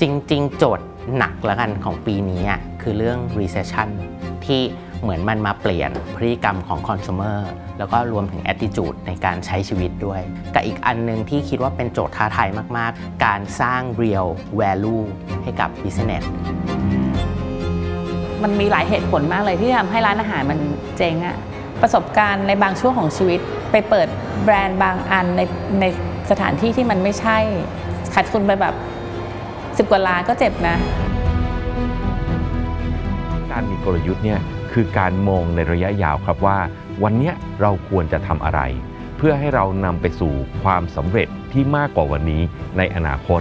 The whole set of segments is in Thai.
จริง ๆ โจทย์หนักละกันของปีนี้คือเรื่อง recession ที่เหมือนมันมาเปลี่ยนพฤติกรรมของคอน sumer แล้วก็รวมถึง attitude ในการใช้ชีวิตด้วย กับอีกอันนึงที่คิดว่าเป็นโจทย์ท้าทายมาก ๆ การสร้าง real value ให้กับ business มันมีหลายเหตุผลมากเลยที่ทำให้ร้านอาหารมันเจ๊งอะประสบการณ์ในบางช่วงของชีวิต ไปเปิดแบรนด์บางอันในในสถานที่ที่มันไม่ใช่ขาดทุนไปแบบ สิบกว่าล้านก็เจ็บนะ การมีกลยุทธ์เนี่ยคือการมองในระยะยาวครับว่า วันเนี้ยเราควรจะทำอะไร เพื่อให้เรานำไปสู่ความสำเร็จที่มากกว่าวันนี้ในอนาคต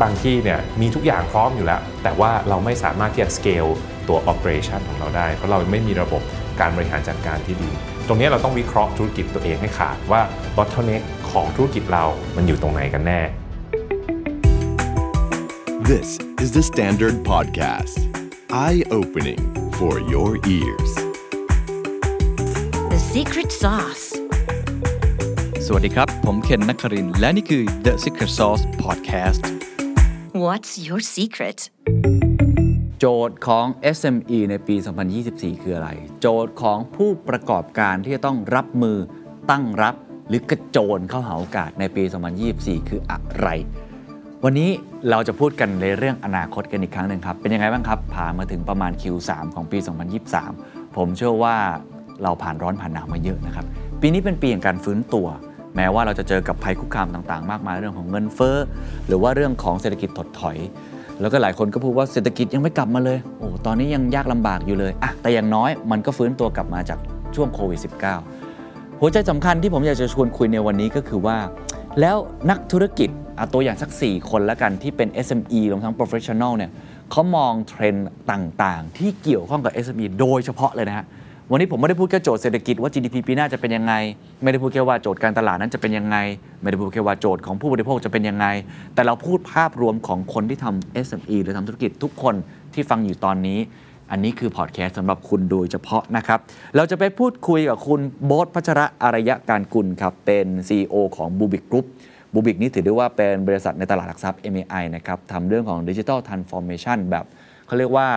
บางที่เนี่ยมีทุกอย่างพร้อมอยู่แล้ว แต่ว่าเราไม่สามารถที่จะ scale ตัว operation ของเราได้ เพราะเราไม่มีระบบการบริหารจัดการที่ดี ตรงนี้เราต้องวิเคราะห์ธุรกิจตัวเองให้ขาดว่า bottleneck ของธุรกิจเรามันอยู่ตรงไหนกันแน่ This is the Standard Podcast. Eye opening for your ears. The secret sauce. สวัสดีครับ ผมเคนนักครินทร์และนี่คือ The Secret Sauce Podcast What's your secret? โจทย์ของ SME ในปี 2024 คืออะไร โจทย์ของผู้ประกอบการที่จะต้องรับมือตั้งรับหรือกระโจนเข้าหาโอกาสในปี 2024 คืออะไร วันนี้เราจะพูดกันในเรื่องอนาคตกันอีกครั้งหนึ่งครับ เป็นยังไงบ้างครับ ผ่านมาถึงประมาณ Q3 ของปี 2023 ผมเชื่อว่าเราผ่านร้อนผ่านหนาวมาเยอะนะครับ ปีนี้เป็นปีแห่งการฟื้นตัว แม้ว่าเราจะเจอกับภัยคุกคามต่างๆ มากมายเรื่องของเงินเฟ้อหรือว่าเรื่องของเศรษฐกิจถดถอย แล้วก็หลายคนก็พูดว่าเศรษฐกิจยังไม่กลับมาเลย โอ้ ตอนนี้ยังยากลำบากอยู่เลยอะแต่อย่างน้อยมันก็ฟื้นตัวกลับมาจากช่วงโควิด -19 หัวใจสำคัญที่ผมอยากจะชวนคุยในวันนี้ก็คือว่า แล้วนักธุรกิจเอาตัวอย่างสัก 4 คนแล้วกันที่เป็น SME รวมทั้ง Professional เนี่ยเขามองเทรนด์ต่างๆ ที่เกี่ยวข้องกับ SME โดยเฉพาะเลยนะฮะวันนี้ผมไม่ได้พูดแค่โจทย์เศรษฐกิจว่า GDP ปีหน้าจะเป็นยังไง ไม่ได้พูดแค่ว่าโจทย์การตลาดนั้นจะเป็นยังไง ไม่ได้พูดแค่ว่าโจทย์ของผู้บริโภคจะเป็นยังไง แต่เราพูดภาพรวมของคนที่ทำ SME หรือทำธุรกิจทุกคนที่ฟังอยู่ตอนนี้ อันนี้คือพอดแคสต์สำหรับคุณโดยเฉพาะนะครับ เราจะไปพูดคุยกับคุณโบ๊ทพัชระอารยะการกุลครับ เป็น CEO ของ Bluebik Group Bluebik นี่ถือได้ว่าเป็นบริษัทในตลาดหลักทรัพย์ MAI นะครับทำเรื่องของ Digital Transformation แบบเขาเรียกว่า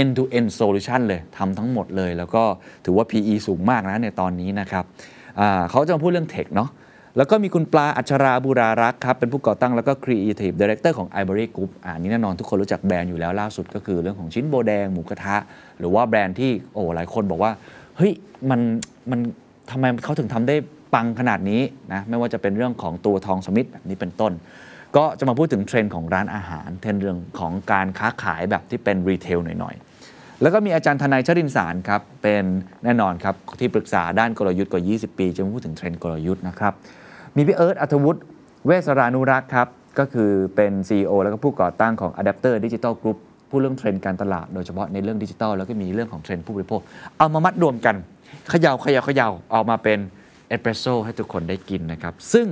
end to end solution เลยทำทั้งหมดเลย แล้วก็ถือว่า PE สูงมากนะในตอนนี้นะครับเขาจะมาพูดเรื่อง tech เนาะ แล้วก็มีคุณปลาอัจฉราบุรารักษ์ครับเป็นผู้ก่อตั้งแล้วก็ Creative Director ของ iBerry Group อ่านี่แน่นอนทุกคนรู้จักแบรนด์อยู่แล้วล่าสุดก็คือเรื่องของชิ้นโบแดงหมูกระทะ หรือว่าแบรนด์ที่โอ้หลายคนบอกว่าเฮ้ยมันมันทำไมเขาถึงทำได้ปังขนาดนี้นะไม่ว่าจะเป็นเรื่องของตัวทองสมิธแบบนี้เป็นต้น ก็จะมาพูดถึงเทรนด์ของร้านอาหารเทรนด์เรื่องของการค้าขายแบบที่เป็น retail หน่อยๆ แล้วก็มีอาจารย์ธนัยชรินทร์สารครับเป็นแน่นอนครับที่ปรึกษาด้านกลยุทธ์กว่า 20 ปี จะมาพูดถึงเทรนด์กลยุทธ์นะครับ มีพี่เอิร์ธอรรถวุฒิเวศานุรักษ์ครับ ก็คือเป็น CEO แล้วก็ผู้ก่อตั้งของ Adapter Digital Group พูดเรื่องเทรนด์การตลาดโดยเฉพาะในเรื่องดิจิทัลแล้วก็มีเรื่องของเทรนด์ผู้บริโภค เอามามัดรวมกันเขย่าเขย่าเขย่าออกมาเป็นเอสเปรสโซ่ให้ทุกคนได้กินนะครับซึ่ง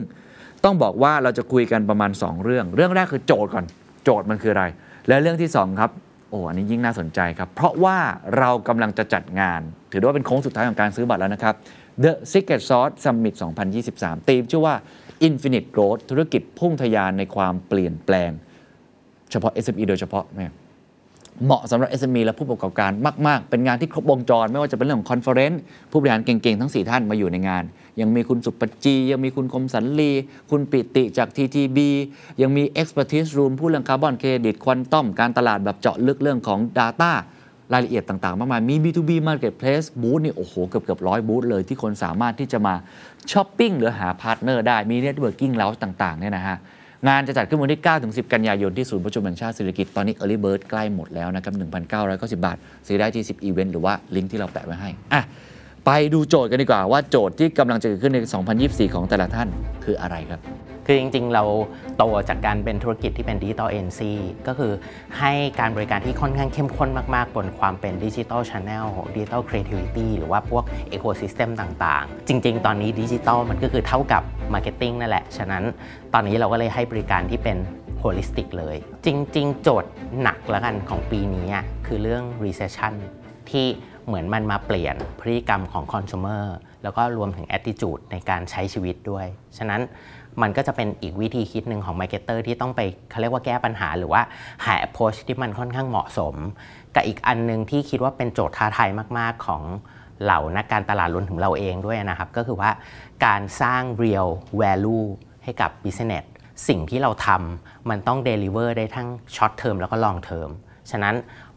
ต้องบอกว่าเราจะคุยกันประมาณ 2 เรื่อง เรื่องแรกคือโจทย์ก่อน โจทย์มันคืออะไร และเรื่องที่ 2 ครับโอ้อันนี้ยิ่งน่าสนใจครับ เพราะว่าเรากำลังจะจัดงาน ถือว่าเป็นโค้งสุดท้ายของการซื้อบัตรแล้วนะครับ The Secret Sauce Summit 2023ธีมชื่อว่า Infinite Growth ธุรกิจพุ่งทะยานในความเปลี่ยนแปลง เฉพาะ SME โดยเฉพาะแม่เหมาะสำหรับ SME และผู้ประกอบการมาก ๆ เป็นงานที่ครบวงจร ไม่ว่าจะเป็นเรื่องของ conference ผู้บริหารเก่ง ๆ ทั้ง 4 ท่านมาอยู่ในงาน ยังมีคุณศุภจี ยังมีคุณคมสันลี คุณปิติจาก TTB ยังมี Expertise Room พูดเรื่องคาร์บอนเครดิตควอนตัมการตลาดแบบเจาะลึกเรื่องของ Data รายละเอียดต่างๆ มากมายมี B2B Marketplace บูธนี่โอ้โหเกือบเกือบร้อยบูธเลยที่คนสามารถที่จะมาช้อปปิ้งหรือหาพาร์ทเนอร์ได้มี Networking Lounge ต่างๆเนี่ยนะฮะงานจะจัดขึ้นวันที่ 9 ถึง 10 กันยายนที่ศูนย์ประชุมแห่งชาติสิริกิติ์ ตอนนี้ Early Bird ใกล้หมดแล้วนะครับ 1,990 บาท ซื้อได้ที่ Zipevent หรือว่าลิงก์ที่เราแปะไว้ให้อะไปดูโจทย์กันดีกว่าว่าโจทย์ที่กำลังจะเกิดขึ้นใน 2024 ของแต่ละท่านคืออะไรครับ คือจริงๆ เราโตจากการเป็นธุรกิจที่เป็นดิจิ t a ลเอ็นซีก็คือให้การบริการที่ค่อนข้างเข้มข้นมาก ๆ บนความเป็นดิจิ t a ลช n แนลดิจิ t a ลครีเอทิวิตี้หรือว่าพวก ecosystem ต่างๆ จริง ๆ ตอนนี้ดิจิ t a ลมันก็คือเท่ากับ marketing นั่นแหละ ฉะนั้นตอนนี้เราก็เลยให้บริการที่เป็น holistic เลย จริง ๆ โจทย์หนักละกันของปีนี้คือเรื่อง recession ที่เหมือนมันมาเปลี่ยนพฤติกรรมของคอน sumer แล้วก็รวมถึง attitude ในการใช้ชีวิตด้วย ฉะนั้นมันก็จะเป็นอีกวิธีคิดหนึ่งของ marketer ที่ต้องไปเขาเรียกว่าแก้ปัญหา หรือว่าหา approach ที่มันค่อนข้างเหมาะสม กับอีกอันหนึ่งที่คิดว่าเป็นโจทย์ท้าทายมาก ๆ ของเหล่านักการตลาดรวมถึงเราเองด้วยนะครับ ก็คือว่าการสร้าง real value ให้กับ business สิ่งที่เราทำมันต้อง deliver ได้ทั้ง short term แล้วก็ long term ฉะนั้น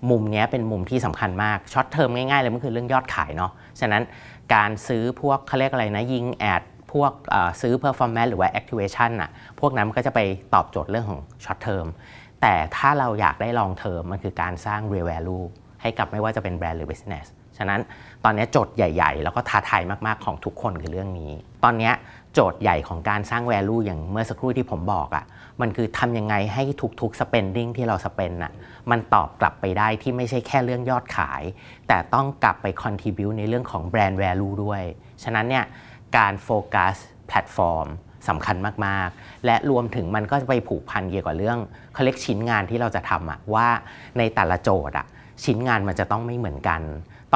มุมนี้เป็นมุมที่สำคัญมาก short term ง่ายๆเลยมันคือเรื่องยอดขายเนาะฉะนั้น การซื้อพวกเขาเรียกอะไรนะยิงแอดพวกซื้อ performance หรือว่า activation น่ะพวกนั้นมันก็จะไปตอบโจทย์เรื่องของ short term แต่ถ้าเราอยากได้ long term มันคือการสร้าง real value ให้กับไม่ว่าจะเป็นแบรนด์หรือ business ฉะนั้นตอนนี้โจทย์ใหญ่ ๆ แล้วก็ท้าทายมาก ๆ ของทุกคนคือเรื่องนี้ ตอนนี้ โจทย์ใหญ่ของการสร้าง value อย่างเมื่อสักครู่ที่ผมบอกอะ่ะมันคือทำยังไงให้ทุกๆ spending ที่เรา spend น่ะมันตอบกลับไปได้ที่ไม่ใช่แค่เรื่องยอดขาย แต่ต้องกลับไป contribute ในเรื่องของ brand value ด้วย ฉะนั้นเนี่ยการโฟกัสแพลตฟอร์มสำคัญมาก ๆ และรวมถึงมันก็จะไปผูกพันเกี่ยวกับเรื่องเขาเรียกชิ้นงานที่เราจะทำอะว่าในแต่ละโจทย์อะชิ้นงานมันจะต้องไม่เหมือนกัน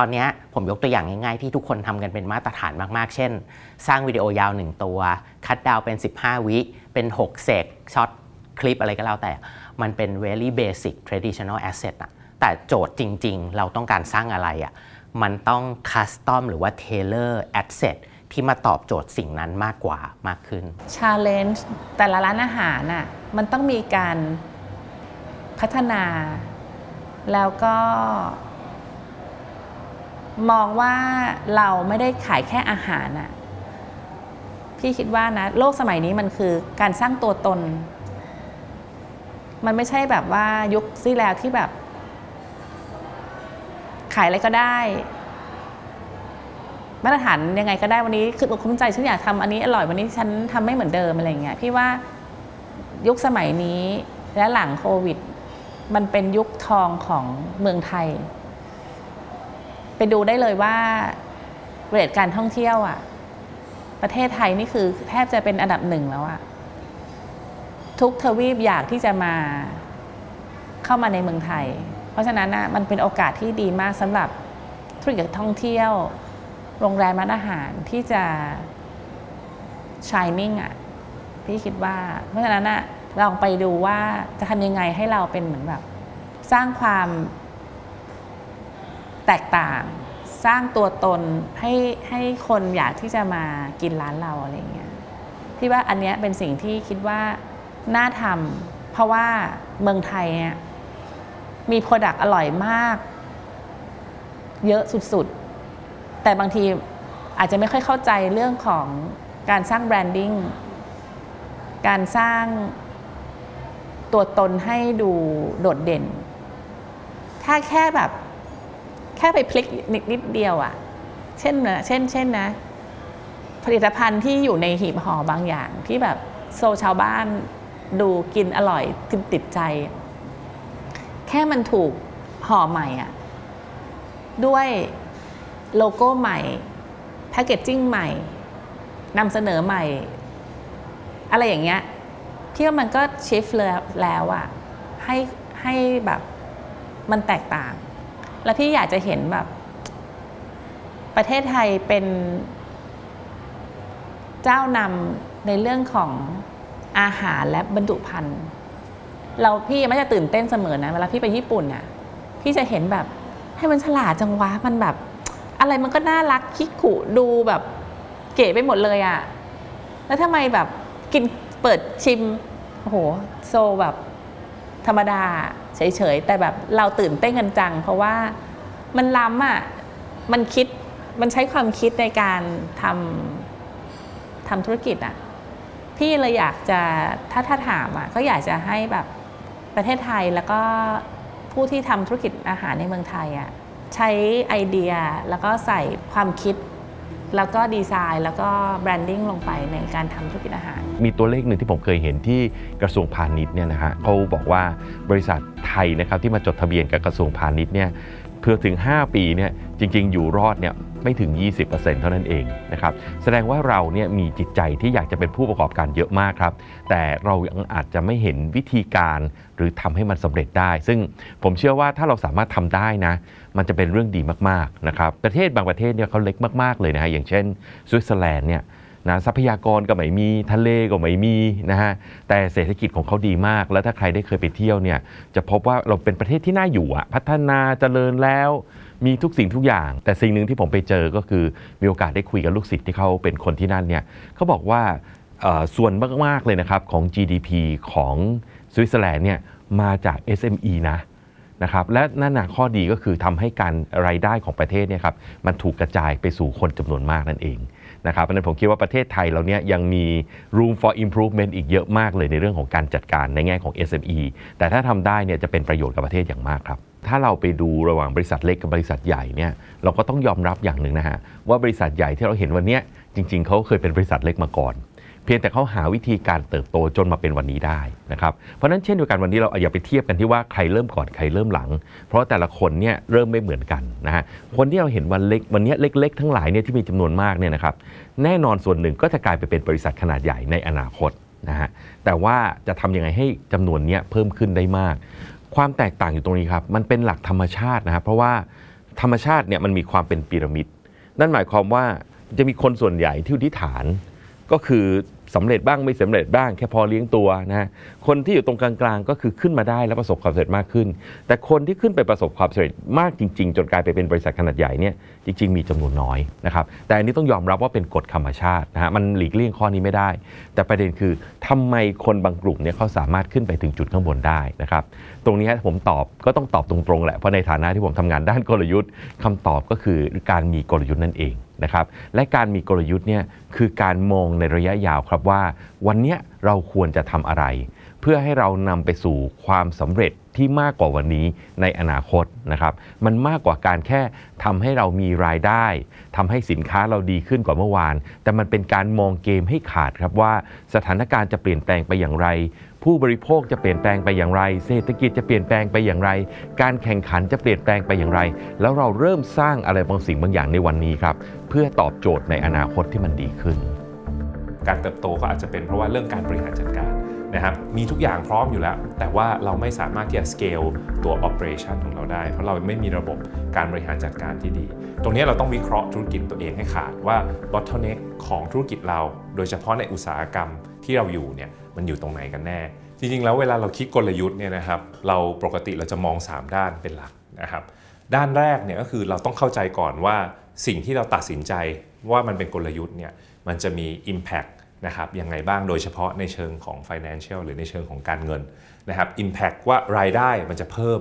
ตอนนี้ผมยกตัวอย่างง่ายๆ ที่ทุกคนทำกันเป็นมาตรฐานมากๆ เช่น สร้างวิดีโอยาว 1 ตัว cut down เป็น 15 วิ เป็น 6 sec short clip อะไรก็แล้วแต่ มันเป็น very basic traditional asset อะแต่โจทย์จริงๆ เราต้องการสร้างอะไรอะมันต้อง custom หรือว่า tailor asset ที่มาตอบโจทย์สิ่งนั้นมากกว่ามากขึ้น challenge แต่ละร้านอาหารน่ะมันต้องมีการพัฒนา แล้วก็ มองว่าเราไม่ได้ขายแค่อาหารน่ะพี่คิดว่านะ โลกสมัยนี้มันคือการสร้างตัวตน มันไม่ใช่แบบว่ายุคที่แล้วที่แบบ ขายอะไรก็ได้ มาตรฐานยังไงก็ได้วันนี้คืออกคุ้มใจฉันอยากทำอันนี้อร่อยวันนี้ฉันทำไม่เหมือนเดิมอะไรเงี้ยพี่ว่ายุคสมัยนี้และหลังโควิด มันเป็นยุคทองของเมืองไทย ไปดูได้เลยว่าเรทการท่องเที่ยวอะ ประเทศไทยนี่คือแทบจะเป็นอันดับหนึ่งแล้วอะทุกทวีปอยากที่จะมาเข้ามาในเมืองไทย เพราะฉะนั้นนะมันเป็นโอกาสที่ดีมากสำหรับธุรกิจท่องเที่ยว โรงแรมร้านอาหารที่จะ shining อะพี่คิดว่า เพราะฉะนั้นอะลองไปดูว่าจะทำยังไงให้เราเป็นเหมือนแบบ สร้างความ แตกต่างสร้างตัวตนให้ให้คนอยากที่จะมากินร้านเราอะไรเงี้ยพี่ว่าอันเนี้ยเป็นสิ่งที่คิดว่าน่าทำเพราะว่าเมืองไทยเนี่ยมีโปรดักต์อร่อยมาก เยอะสุดๆ แต่บางทีอาจจะไม่ค่อยเข้าใจเรื่องของการสร้าง branding การสร้างตัวตนให้ดูโดดเด่น ถ้าแค่แบบ แค่ไปพลิกนิดนิดเดียวอะเช่นนะเช่นเช่นนะ ผลิตภัณฑ์ที่อยู่ในหีบห่อบางอย่างที่แบบ so ชาวบ้านดูกินอร่อยกินติดใจ แค่มันถูกห่อใหม่อะด้วยโลโก้ใหม่แพคเกจจิ้งใหม่นำเสนอใหม่ อะไรอย่างเงี้ยพี่ว่ามันก็ชิฟแล้วแล้วอะให้ให้แบบมันแตกต่าง แล้วพี่อยากจะเห็นแบบ ประเทศไทยเป็นเจ้านำในเรื่องของอาหารและบรรจุภัณฑ์เราพี่ไม่จะตื่นเต้นเสมอนะเวลาพี่ไปญี่ปุ่นน่ะ พี่จะเห็นแบบให้มันฉลาดจังวะมันแบบ อะไรมันก็น่ารักคิกขุดูแบบเก๋ไปหมดเลยอะแล้วทำไมแบบกินเปิดชิมโอ้โหโซแบบธรรมดา เฉยๆ แต่แบบเราตื่นเต้นกันจัง เพราะว่ามันล้ำอะมันคิดมันใช้ความคิดในการทำทำธุรกิจอะพี่เลยอยากจะถ้าถ้าถามอะก็อยากจะให้แบบประเทศไทยแล้วก็ผู้ที่ทำธุรกิจอาหารในเมืองไทยอะใช้ไอเดียแล้วก็ใส่ความคิด แล้วก็ดีไซน์แล้วก็แบรนดิ้งลงไปในการทำธุรกิจอาหาร มีตัวเลขหนึ่งที่ผมเคยเห็นที่กระทรวงพาณิชย์เนี่ยนะฮะเขาบอกว่าบริษัทไทยนะครับที่มาจดทะเบียนกับกระทรวงพาณิชย์เนี่ยเพื่อถึง 5 ปีเนี่ยจริง ๆ อยู่รอดเนี่ยไม่ถึง 20%เท่านั้นเองนะครับแสดงว่าเราเนี่ยมีจิตใจที่อยากจะเป็นผู้ประกอบการเยอะมากครับ แต่เรายังอาจจะไม่เห็นวิธีการหรือทำให้มันสำเร็จได้ ซึ่งผมเชื่อว่าถ้าเราสามารถทำได้นะ มันจะเป็นเรื่องดีมากๆนะครับประเทศบางประเทศเนี่ยเขาเล็กมากๆเลยนะฮะอย่างเช่นสวิตเซอร์แลนด์เนี่ยนะทรัพยากรก็ไม่มีทะเลก็ไม่มีนะฮะแต่เศรษฐกิจของเขาดีมาก แล้วถ้าใครได้เคยไปเที่ยวเนี่ยจะพบว่าเราเป็นประเทศที่น่าอยู่อะพัฒนาเจริญแล้วมีทุกสิ่งทุกอย่าง แต่สิ่งหนึ่งที่ผมไปเจอก็คือมีโอกาสได้คุยกับลูกศิษย์ที่เขาเป็นคนที่นั่นเนี่ยเขาบอกว่าส่วนมาก ๆ เลยนะครับของ GDP ของสวิตเซอร์แลนด์เนี่ยมาจาก SME นะ นะครับและนั่นนะข้อดีก็คือทำให้การรายได้ของประเทศเนี่ยครับมันถูกกระจายไปสู่คนจำนวนมากนั่นเองนะครับเพราะนั้นผมคิดว่าประเทศไทยเราเนี่ยยังมี room for improvement อีกเยอะมากเลยในเรื่องของการจัดการในแง่ของ SME แต่ถ้าทำได้เนี่ยจะเป็นประโยชน์กับประเทศอย่างมากครับ ถ้าเราไปดูระหว่างบริษัทเล็กกับบริษัทใหญ่เนี่ยเราก็ต้องยอมรับอย่างหนึ่งนะฮะว่าบริษัทใหญ่ที่เราเห็นวันนี้จริง ๆเขาเคยเป็นบริษัทเล็กมาก่อน พียงแต่เขาหาวิธีการเติบโตจนมาเป็นวันนี้ได้นะครับเพราะนั้นเช่นเดียวกันวันนี้เราอย่าไปเทียบกันที่ว่าใครเริ่มก่อนใครเริ่มหลัง เพราะแต่ละคนเนี่ยเริ่มไม่เหมือนกันนะฮะคนที่เราเห็นวันเล็กวันนี้เล็ก ๆ ทั้งหลายเนี่ยที่มีจำนวนมากเนี่ยนะครับแน่นอนส่วนหนึ่งก็จะกลายไปเป็นบริษัทขนาดใหญ่ในอนาคตนะฮะแต่ว่าจะทำยังไงให้จำนวนเนี้ยเพิ่มขึ้นได้มาก ความแตกต่างอยู่ตรงนี้ครับมันเป็นหลักธรรมชาตินะครับเพราะว่าธรรมชาติเนี่ยมันมีความเป็นพีระมิดนั่นหมายความว่าจะมีคนส่วนใหญ่ที่อยู่ที่ฐานก็คือ สำเร็จบ้างไม่สำเร็จบ้างแค่พอเลี้ยงตัวนะฮะคนที่อยู่ตรงกลางๆ ก็คือขึ้นมาได้แล้วประสบความสำเร็จมากขึ้น แต่คนที่ขึ้นไปประสบความสำเร็จมากจริง ๆ จนกลายไปเป็นบริษัทขนาดใหญ่เนี่ยจริง ๆ มีจำนวนน้อยนะครับแต่อันนี้ต้องยอมรับว่าเป็นกฎธรรมชาตินะฮะมันหลีกเลี่ยงข้อนี้ไม่ได้ แต่ประเด็นคือทำไมคนบางกลุ่มเนี่ยเขาสามารถขึ้นไปถึงจุดข้างบนได้นะครับตรงนี้ผมตอบก็ต้องตอบตรงๆแหละเพราะในฐานะที่ผมทำงานด้านกลยุทธ์คำตอบก็คือการมีกลยุทธ์นั่นเอง นะครับ และการมีกลยุทธ์เนี่ยคือการมองในระยะยาวครับว่า วันนี้เราควรจะทำอะไร เพื่อให้เรานำไปสู่ความสำเร็จ ที่มากกว่าวันนี้ในอนาคตนะครับ มันมากกว่าการแค่ทำให้เรามีรายได้ทำให้สินค้าเราดีขึ้นกว่าเมื่อวาน แต่มันเป็นการมองเกมให้ขาดครับว่าสถานการณ์จะเปลี่ยนแปลงไปอย่างไร ผู้บริโภคจะเปลี่ยนแปลงไปอย่างไร เศรษฐกิจจะเปลี่ยนแปลงไปอย่างไร การแข่งขันจะเปลี่ยนแปลงไปอย่างไร แล้วเราเริ่มสร้างอะไรบางสิ่งบางอย่างในวันนี้ครับเพื่อตอบโจทย์ในอนาคตที่มันดีขึ้น การเติบโตก็อาจจะเป็นเพราะว่าเรื่องการบริหารจัดการ นะครับมีทุกอย่างพร้อมอยู่แล้ว แต่ว่าเราไม่สามารถที่จะ scale ตัว operation ของเราได้ เพราะเราไม่มีระบบการบริหารจัดการที่ดี ตรงนี้เราต้องวิเคราะห์ธุรกิจตัวเองให้ขาดว่า bottleneck ของธุรกิจเรา โดยเฉพาะในอุตสาหกรรมที่เราอยู่เนี่ยมันอยู่ตรงไหนกันแน่ จริงๆ แล้วเวลาเราคิดกลยุทธ์เนี่ยนะครับเราปกติเราจะมอง 3 ด้านเป็นหลักนะครับด้านแรกเนี่ยก็คือเราต้องเข้าใจก่อนว่าสิ่งที่เราตัดสินใจว่ามันเป็นกลยุทธ์เนี่ยมันจะมี Impact นะครับยังไงบ้างโดยเฉพาะในเชิงของ Financial หรือในเชิงของการเงินนะครับ Impact ว่ารายได้มันจะเพิ่ม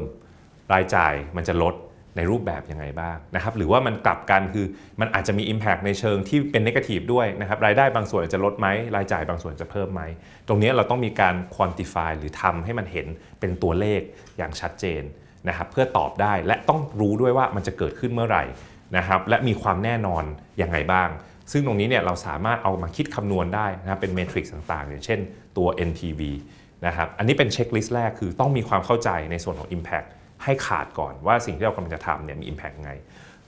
รายจ่ายมันจะลดในรูปแบบยังไงบ้างนะครับหรือว่ามันกลับกันคือมันอาจจะมี Impact ในเชิงที่เป็น Negative ด้วยนะครับรายได้บางส่วนจจะลดไหมรายจ่ายบางส่วนจะเพิ่มไหม ตรงนี้เราต้องมีการ quantify หรือทำให้มันเห็นเป็นตัวเลขอย่างชัดเจนนะครับเพื่อตอบได้และต้องรู้ด้วยว่ามันจะเกิดขึ้นเมื่อไหร่นะครับและมีความแน่นอนยังไงบ้าง ซึ่งตรงนี้เนี่ยเราสามารถเอามาคิดคำนวณได้นะครับเป็นเมทริกซ์ต่างๆ อย่างเช่นตัว NPV นะครับอันนี้เป็นเช็คลิสต์แรกคือต้องมีความเข้าใจในส่วนของ Impact ให้ขาดก่อนว่าสิ่งที่เรากำลังจะทำเนี่ยมี Impact ไง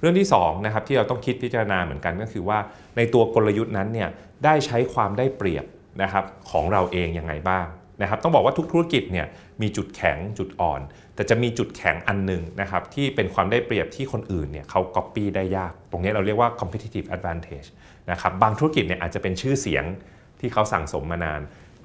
เรื่องที่2นะครับที่เราต้องคิดพิจารณาเหมือนกันก็คือว่า ในตัวกลยุทธ์นั้นเนี่ยได้ใช้ความได้เปรียบนะครับของเราเองยังไงบ้างนะครับต้องบอกว่าทุกธุรกิจเนี่ยมีจุดแข็งจุดอ่อน แต่จะมีจุดแข็งอันหนึ่งนะครับที่เป็นความได้เปรียบที่คนอื่นเนี่ยเขา copy ได้ยาก ตรงนี้เราเรียกว่า competitive advantage นะครับบางธุรกิจเนี่ยอาจจะเป็นชื่อเสียงที่เขาสั่งสมมานาน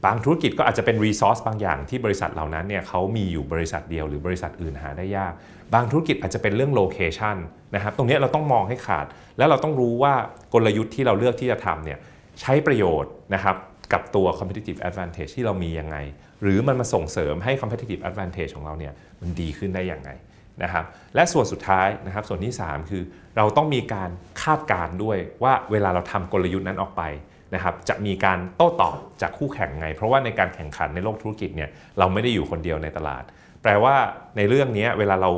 บางธุรกิจก็อาจจะเป็น resource บางอย่างที่บริษัทเหล่านั้นเนี่ยเขามีอยู่บริษัทเดียวหรือบริษัทอื่นหาได้ยาก บางธุรกิจอาจจะเป็นเรื่อง location นะครับตรงนี้เราต้องมองให้ขาด แล้วเราต้องรู้ว่ากลยุทธ์ที่เราเลือกที่จะทำเนี่ยใช้ประโยชน์นะครับกับตัว competitive advantage ที่เรามียังไง หรือมันมาส่งเสริมให้ competitive advantage ของเราเนี่ยมันดีขึ้นได้อย่างไง นะครับและส่วนสุดท้ายนะครับส่วนที่ 3 คือเราต้องมีการคาดการณ์ด้วยว่าเวลาเราทำกลยุทธ์นั้นออกไปนะครับจะมีการโต้ตอบจากคู่แข่งไง เพราะว่าในการแข่งขันในโลกธุรกิจเนี่ยเราไม่ได้อยู่คนเดียวในตลาด แปลว่าในเรื่องนี้เวลาเรา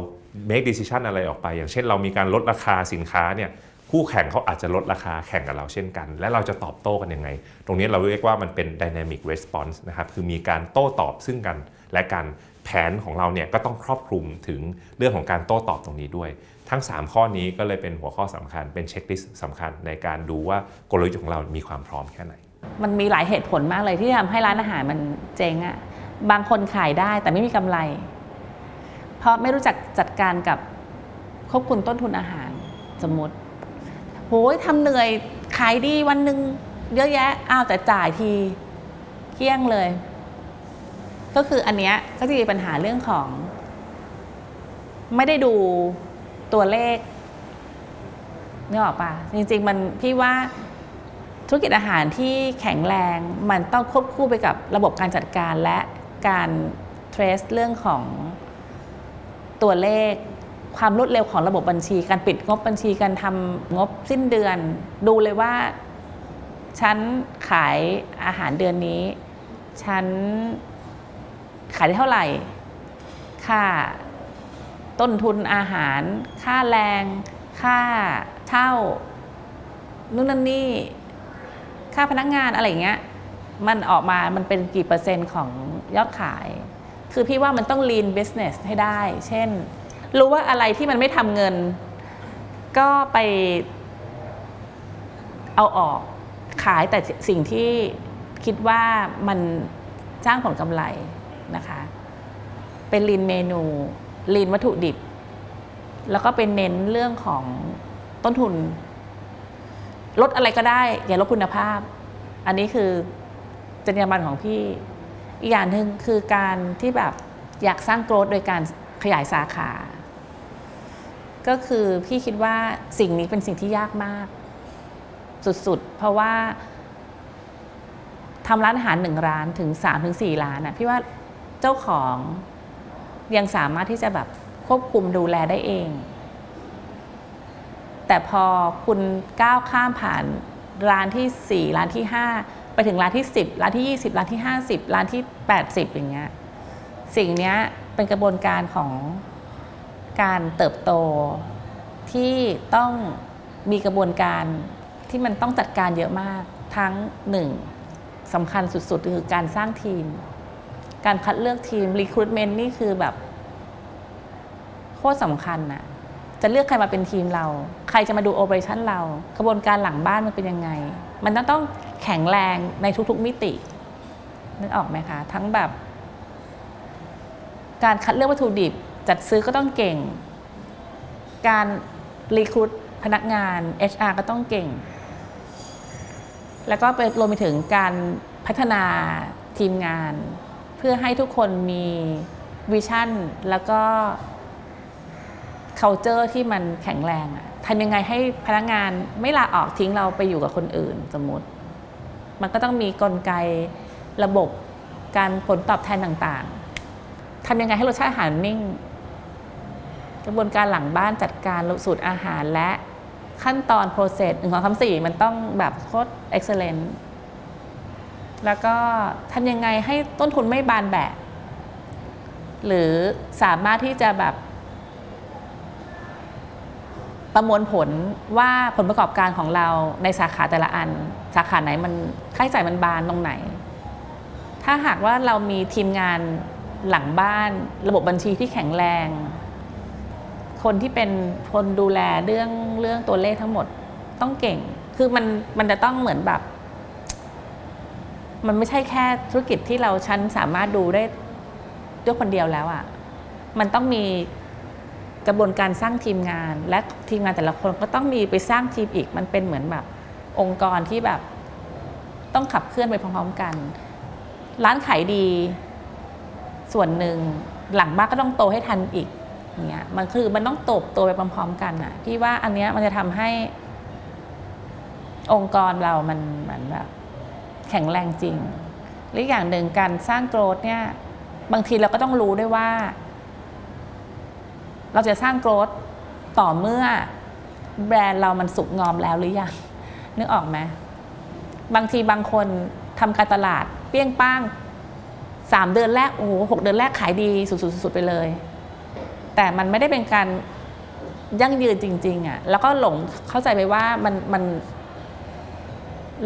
make decision อะไรออกไป อย่างเช่นเรามีการลดราคาสินค้าเนี่ยคู่แข่งเขาอาจจะลดราคาแข่งกับเราเช่นกัน และเราจะตอบโต้กันยังไง ตรงนี้เราเรียกว่ามันเป็น dynamic response นะครับคือมีการโต้ตอบซึ่งกันและกัน แผนของเราเนี่ยก็ต้องครอบคลุมถึงเรื่องของการโต้ตอบตรงนี้ด้วย ทั้ง 3 ข้อนี้ก็เลยเป็นหัวข้อสำคัญ เป็นเช็คลิสต์สำคัญในการดูว่ากลยุทธ์ของเรามีความพร้อมแค่ไหน มันมีหลายเหตุผลมากเลยที่ทำให้ร้านอาหารมันเจ๊งอะ่ะบางคนขายได้แต่ไม่มีกำไร เพราะไม่รู้จักจัดการกับควบคุมต้นทุนอาหารสมมติโหยทำเหนื่อยขายดีวันหนึ่งเยอะแยะอ้าวแต่จ่ายทีเกี้ยงเลย ก็คืออันเนี้ยก็จะมีปัญหาเรื่องของ ไม่ได้ดูตัวเลขนึกออกปะจริง ๆ มันพี่ว่าธุรกิจอาหารที่แข็งแรงมันต้องควบคู่ไปกับระบบการจัดการและการเทรสเรื่องของตัวเลข ความรวดเร็วของระบบบัญชี การปิดงบบัญชีการทำงบสิ้นเดือน ดูเลยว่าฉันขายอาหารเดือนนี้ ฉัน ขายได้เท่าไหร่ ค่าต้นทุนอาหาร ค่าแรง ค่าเช่านู่นนั่นนี่ ค่าพนักงานอะไรอย่างเงี้ย มันออกมา มันเป็นกี่เปอร์เซ็นต์ของยอดขาย คือพี่ว่ามันต้อง lean business ให้ได้ เช่น รู้ว่าอะไรที่มันไม่ทำเงิน ก็ไปเอาออกขายแต่สิ่งที่คิดว่ามันสร้างผลกำไร นะคะ เป็นลีนเมนูลีนวัตถุดิบ แล้วก็เป็นเน้นเรื่องของต้นทุน ลดอะไรก็ได้ อย่าลดคุณภาพ อันนี้คือจรรยาบรรณของพี่ อีกอย่างหนึ่งคือการที่แบบอยากสร้างโกรธโดยการขยายสาขา ก็คือพี่คิดว่าสิ่งนี้เป็นสิ่งที่ยากมาก สุดๆ เพราะว่าทำร้านอาหารหนึ่งร้านถึง3าถึงสร้านนะพี่ว่า เจ้าของยังสามารถที่จะแบบควบคุมดูแลได้เอง แต่พอคุณก้าวข้ามผ่านร้านที่ 4 ร้านที่ 5 ไปถึงร้านที่ 10 ร้านที่ 20 ร้านที่ 50 ร้านที่ 80 อย่างเงี้ยสิ่งเนี้ยเป็นกระบวนการของการเติบโตที่ต้องมีกระบวนการที่มันต้องจัดการเยอะมากทั้งหนึ่งสำคัญสุดๆ คือการสร้างทีม การคัดเลือกทีม recruitment นี่คือแบบโคตรสำคัญน่ะจะเลือกใครมาเป็นทีมเรา ใครจะมาดูโอเปอเรชั่นเรากระบวนการหลังบ้านมันเป็นยังไง มันต้องต้องแข็งแรงในทุกๆมิตินึกออกไหมคะ ทั้งแบบ การคัดเลือกวัตถุดิบ จัดซื้อก็ต้องเก่ง การรีคูดพนักงาน HR ก็ต้องเก่ง แล้วก็ไปรวมไปถึงการพัฒนาทีมงาน เพื่อให้ทุกคนมีวิชั่นแล้วก็ culture ที่มันแข็งแรงอะทำยังไงให้พนักงานไม่ลาออกทิ้งเราไปอยู่กับคนอื่นสมมติ มันก็ต้องมีกลไกระบบการผลตอบแทนต่างๆทำยังไงให้รสชาติอาหารนิ่ง กระบวนการหลังบ้านจัดการสูตรอาหารและขั้นตอน process หนึ่งสองสามสี่มันต้องแบบโคตร excellent แล้ แล้วก็ทำยังไงให้ต้นทุนไม่บานแบะหรือสามารถที่จะแบบ ประมวลผลว่าผลประกอบการของเราในสาขาแต่ละอัน สาขาไหนมันค่าใช้จ่ายมันบานตรงไหน ถ้าหากว่าเรามีทีมงานหลังบ้าน ระบบบัญชีที่แข็งแรง คนที่เป็นคนดูแลเรื่องเรื่องตัวเลขทั้งหมดต้องเก่ง คือมันมันจะต้องเหมือนแบบ มันไม่ใช่แค่ธุรกิจที่เราฉันสามารถดูได้ด้วยคนเดียวแล้วอะ่ะ มันต้องมีกระบวนการสร้างทีมงาน และทีมงานแต่ละคนก็ต้องมีไปสร้างทีมอีก มันเป็นเหมือนแบบองค์กรที่แบบต้องขับเคลื่อนไปพร้อมๆกัน ร้านขายดีส่วนหนึ่งหลังบ้านก็ต้องโตให้ทันอีกเงี้ยมันคือมันต้องโตบโตไปพร้อมๆกันอะพี่ว่าอันเนี้ยมันจะทำให้องค์กรเรามันเหมือนแบบ แข็งแรงจริงหรืออย่างหนึ่งการสร้างโกรธเนี่ยบางทีเราก็ต้องรู้ด้วยว่า เราจะสร้างโกรธต่อเมื่อแบรนด์เรามันสุกงอมแล้วหรือยังนึกออกไหมบางทีบางคนทำการตลาดเปี้ยงป้างสามเดือนแรกโอ้โหหกเดือนแรกขายดีสุดๆไปเลย แต่มันไม่ได้เป็นการยั่งยืนจริง ๆอะ่ะแล้วก็หลงเข้าใจไปว่ามันมัน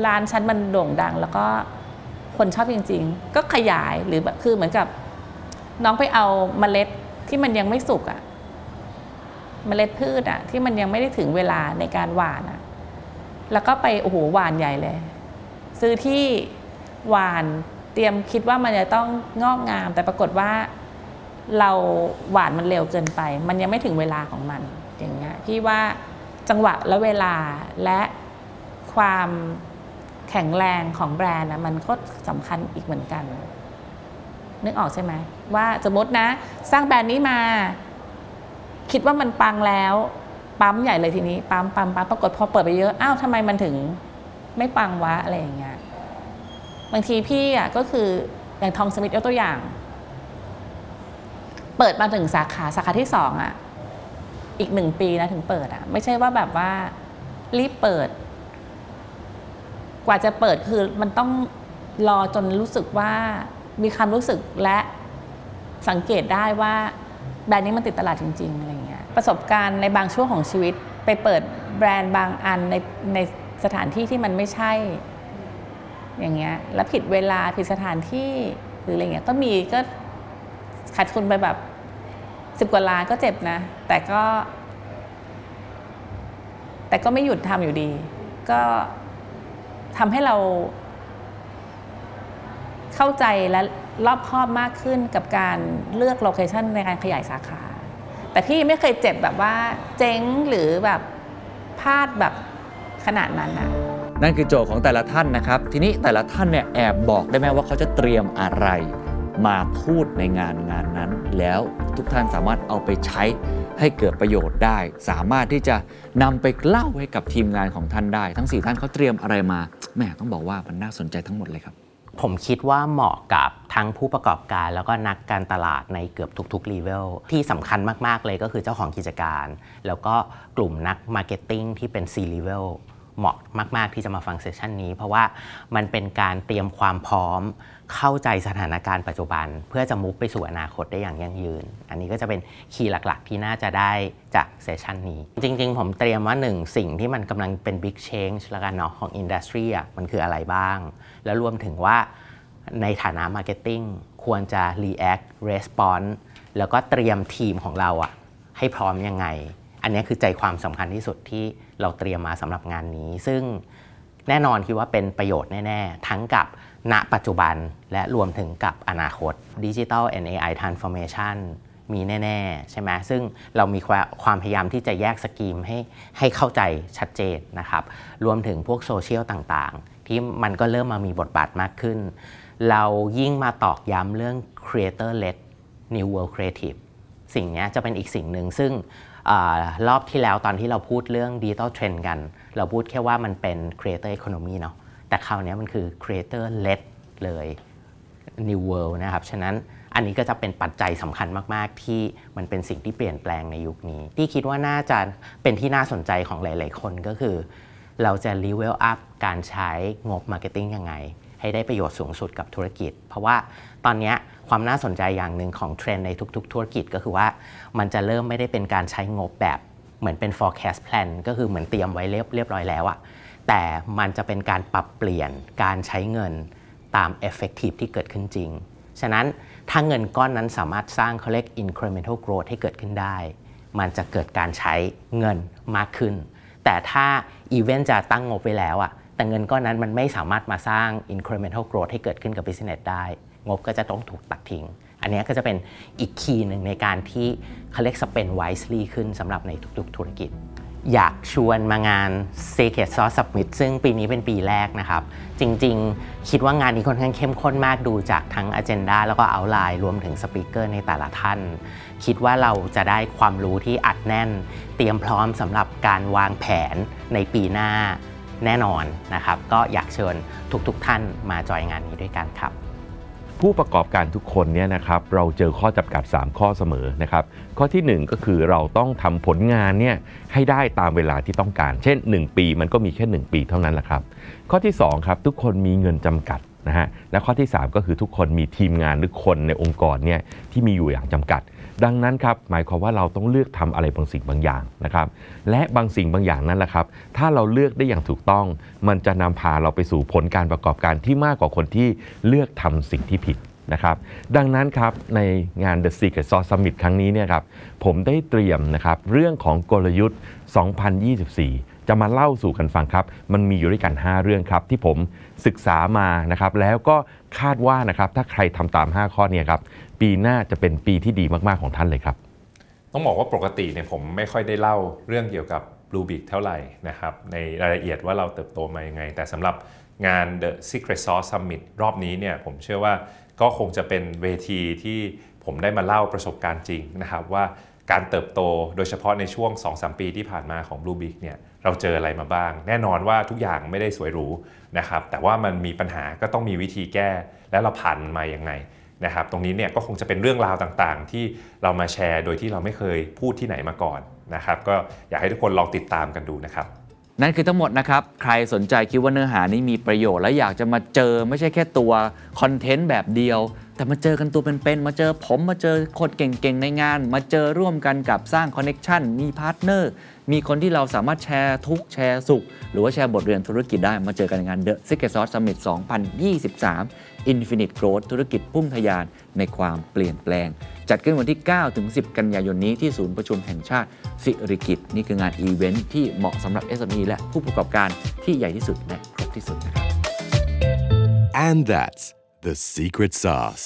ร้านฉันมันโด่งดัง แล้วก็คนชอบจริง ๆ ก็ขยายหรือแบบคือเหมือนกับ น้องไปเอาเมล็ดที่มันยังไม่สุกอะ่ะเมล็ดพืชอะที่มันยังไม่ได้ถึงเวลาในการหว่านอะแล้วก็ไปโอ้โหหวานใหญ่เลย ซื้อที่หวานเตรียมคิดว่ามันจะต้องงอกงาม แต่ปรากฏว่าเราหวานมันเร็วเกินไป มันยังไม่ถึงเวลาของมันอย่างเงี้ยพี่ว่าจังหวะและเวลาและความ แข็งแรงของแบรนด์นะมันก็สำคัญอีกเหมือนกัน นึกออกใช่ไหมว่าสมมตินะ สร้างแบรนด์นี้มา คิดว่ามันปังแล้วปั๊มใหญ่เลยทีนี้ปั๊มปั๊มปั๊มปรากฏพอเปิดไปเยอะอ้าวทำไมมันถึงไม่ปังวะอะไรอย่างเงี้ยบางทีพี่อะก็คืออย่างทองสมิธยกตัวอย่าง เปิดมาถึงสาขาสาขาที่สองอะอีกหนึ่งปีนะถึงเปิดอะ ไม่ใช่ว่าแบบว่ารีบเปิด กว่าจะเปิดคือมันต้องรอจนรู้สึกว่ามีความรู้สึกและสังเกตได้ว่าแบรนด์นี้มันติดตลาดจริง ๆอะไรเงี้ยประสบการณ์ในบางช่วงของชีวิต ไปเปิดแบรนด์บางอันในในสถานที่ที่มันไม่ใช่ อย่างเงี้ยแล้วผิดเวลาผิดสถานที่หรืออะไรเงี้ยก็มีก็ขาดทุนไปแบบสิบกว่าล้านก็เจ็บนะ แต่ก็ แต่ก็ไม่หยุดทำอยู่ดี ก็ ทำให้เราเข้าใจและรอบคอบมากขึ้นกับการเลือกโลเคชันในการขยายสาขา แต่พี่ไม่เคยเจ็บแบบว่าเจ๊งหรือแบบพลาดแบบขนาดนั้นอะนั่นคือโจทย์ของแต่ละท่านนะครับ ทีนี้แต่ละท่านเนี่ยแอบบอกได้ไหมว่าเขาจะเตรียมอะไร มาพูดในงานงานนั้น แล้วทุกท่านสามารถเอาไปใช้ให้เกิดประโยชน์ได้ สามารถที่จะนำไปเล่าให้กับทีมงานของท่านได้ ทั้ง 4 ท่านเขาเตรียมอะไรมาแหม่ต้องบอกว่ามันน่าสนใจทั้งหมดเลยครับ ผมคิดว่าเหมาะกับทั้งผู้ประกอบการแล้วก็นักการตลาดในเกือบทุกๆ level ที่สำคัญมาก ๆ เลยก็คือเจ้าของกิจการ แล้วก็กลุ่มนัก marketing ที่เป็น C level เหมาะมาก ๆ ที่จะมาฟัง session นี้ เพราะว่ามันเป็นการเตรียมความพร้อม เข้าใจสถานการณ์ปัจจุบัน เพื่อจะมุ่งไปสู่อนาคตได้อย่างยั่งยืน อันนี้ก็จะเป็น key หลัก ๆ ที่น่าจะได้จาก session นี้ จริง ๆ ผมเตรียมว่าหนึ่งสิ่งที่มันกำลังเป็น big change แล้วกันเนาะของ industry อะมันคืออะไรบ้าง แล้วรวมถึงว่าในฐานะ Marketing ควรจะ React Response แล้วก็เตรียมทีมของเราอะให้พร้อมยังไง อันนี้คือใจความสำคัญที่สุดที่เราเตรียมมาสำหรับงานนี้ ซึ่งแน่นอนคิดว่าเป็นประโยชน์แน่ ๆ ทั้งกับณปัจจุบันและรวมถึงกับอนาคต Digital and AI Transformation มีแน่ ๆ ใช่ไหมซึ่งเรามีความพยายามที่จะแยกสกีมให้ให้เข้าใจชัดเจนนะครับ รวมถึงพวกโซเชียลต่างๆ ที่มันก็เริ่มมามีบทบาทมากขึ้น เรายิ่งมาตอกย้ำเรื่อง creator led new world creative สิ่งนี้จะเป็นอีกสิ่งหนึ่งซึ่ง รอบที่แล้วตอนที่เราพูดเรื่อง digital trend กัน เราพูดแค่ว่ามันเป็น creator economy เนาะแต่คราวนี้มันคือ creator led เลย New World นะครับ ฉะนั้นอันนี้ก็จะเป็นปัจจัยสำคัญมาก ๆ ที่มันเป็นสิ่งที่เปลี่ยนแปลงในยุคนี้ ที่คิดว่าน่าจะเป็นที่น่าสนใจของหลาย ๆ คนก็คือ เราจะ level up การใช้งบ marketing ยังไง ให้ได้ประโยชน์สูงสุดกับธุรกิจ เพราะว่า ตอนนี้ความน่าสนใจอย่างหนึ่งของเทรนด์ในทุกๆ ธุรกิจก็คือว่ามันจะเริ่มไม่ได้เป็นการใช้งบแบบเหมือนเป็น forecast plan ก็คือเหมือนเตรียมไว้เรียบเรียบร้อยแล้วอะแต่มันจะเป็นการปรับเปลี่ยนการใช้เงินตาม effective ที่เกิดขึ้นจริง ฉะนั้นถ้าเงินก้อนนั้นสามารถสร้างเขาเรียก incremental growth ให้เกิดขึ้นได้ มันจะเกิดการใช้เงินมากขึ้น แต่ถ้าอีเวนต์จะตั้งงบไว้แล้วอะแต่เงินก้อนนั้นมันไม่สามารถมาสร้าง incremental growth ให้เกิดขึ้นกับ business ได้ งบก็จะต้องถูกตัดทิ้ง อันนี้ก็จะเป็นอีกคีย์หนึ่งในการที่เขาเรียก spend wisely ขึ้นสำหรับในทุกๆ ธุรกิจ อยากชวนมางาน Secret Sauce Summit ซึ่งปีนี้เป็นปีแรกนะครับ จริงๆ คิดว่างานนี้ค่อนข้างเข้มข้นมากดูจากทั้ง Agenda แล้วก็ Outline รวมถึงสปีกเกอร์ในแต่ละท่าน คิดว่าเราจะได้ความรู้ที่อัดแน่น เตรียมพร้อมสำหรับการวางแผนในปีหน้าแน่นอนนะครับ ก็อยากเชิญทุกๆท่านมาจอยงานนี้ด้วยกันครับ ผู้ประกอบการทุกคนเนี่ยนะครับเราเจอข้อจำกัด 3 ข้อเสมอนะครับข้อทีหนึ่1 ก็คือเราต้องทำผลงานเนี่ยให้ได้ตามเวลาที่ต้องการ เช่น 1 ปีมันก็มีแค่ 1 ปีเท่านั้นแหละครับ ข้อที่2ครับทุกคนมีเงินจำกัดนะฮะและข้อที่ 3 ก็คือทุกคนมีทีมงานหรือคนในองค์กรเนี่ยที่มีอยู่อย่างจำกัด ดังนั้นครับหมายความว่าเราต้องเลือกทำอะไรบางสิ่งบางอย่างนะครับ และบางสิ่งบางอย่างนั้นแหละครับ ถ้าเราเลือกได้อย่างถูกต้อง มันจะนำพาเราไปสู่ผลการประกอบการที่มากกว่าคนที่เลือกทำสิ่งที่ผิดนะครับ ดังนั้นครับในงาน The Secret Sauce Summit ครั้งนี้เนี่ยครับผมได้เตรียมนะครับเรื่องของกลยุทธ์ 2024 จะมาเล่าสู่กันฟังครับ มันมีอยู่ด้วยกัน 5 เรื่องครับ ที่ผมศึกษามานะครับ แล้วก็คาดว่านะครับ ถ้าใครทำตาม 5 ข้อเนี้ครับ ปีหน้าจะเป็นปีที่ดีมากๆของท่านเลยครับ ต้องบอกว่าปกติเนี่ยผมไม่ค่อยได้เล่าเรื่องเกี่ยวกับ Blue b i g เท่าไหร่นะครับ ในรายละเอียดว่าเราเติบโตมายังไง แต่สำหรับงาน The Secret Sauce Summit รอบนี้เนี่ยผมเชื่อว่าก็คงจะเป็นเวทีที่ผมได้มาเล่าประสบการณ์จริงนะครับว่าการเติบโตโดยเฉพาะในช่วง 2-3 ปีที่ผ่านมาของ Blue Big เนี่ย เราเจออะไรมาบ้าง แน่นอนว่าทุกอย่างไม่ได้สวยหรูนะครับ แต่ว่ามันมีปัญหาก็ต้องมีวิธีแก้ และเราผ่านมันมาอย่างไงนะครับ ตรงนี้เนี่ยก็คงจะเป็นเรื่องราวต่างๆ ที่เรามาแชร์โดยที่เราไม่เคยพูดที่ไหนมาก่อนนะครับ ก็อยากให้ทุกคนลองติดตามกันดูนะครับนั่นคือทั้งหมดนะครับ ใครสนใจคิดว่าเนื้อหานี้มีประโยชน์และอยากจะมาเจอไม่ใช่แค่ตัวคอนเทนต์แบบเดียว แต่มาเจอกันตัวเป็นๆ มาเจอผมมาเจอคนเก่งๆ ในงาน มาเจอร่วมกันกับสร้าง connection มี partner มีคนที่เราสามารถแชร์ทุกข์แชร์สุข หรือว่าแชร์บทเรียนธุรกิจได้มาเจอกันในงาน The Secret Sauce Summit 2023 Infinite Growth ธุรกิจพุ่งทะยานในความเปลี่ยนแปลง จัดขึ้นวันที่ 9 ถึง 10 กันยายนนี้ที่ศูนย์ประชุมแห่งชาติสิริกิติ์นี่คืองานอีเวนท์ที่เหมาะสำหรับ SME และผู้ประกอบการที่ใหญ่ที่สุดและครบที่สุดนะครับ And that's the secret sauce.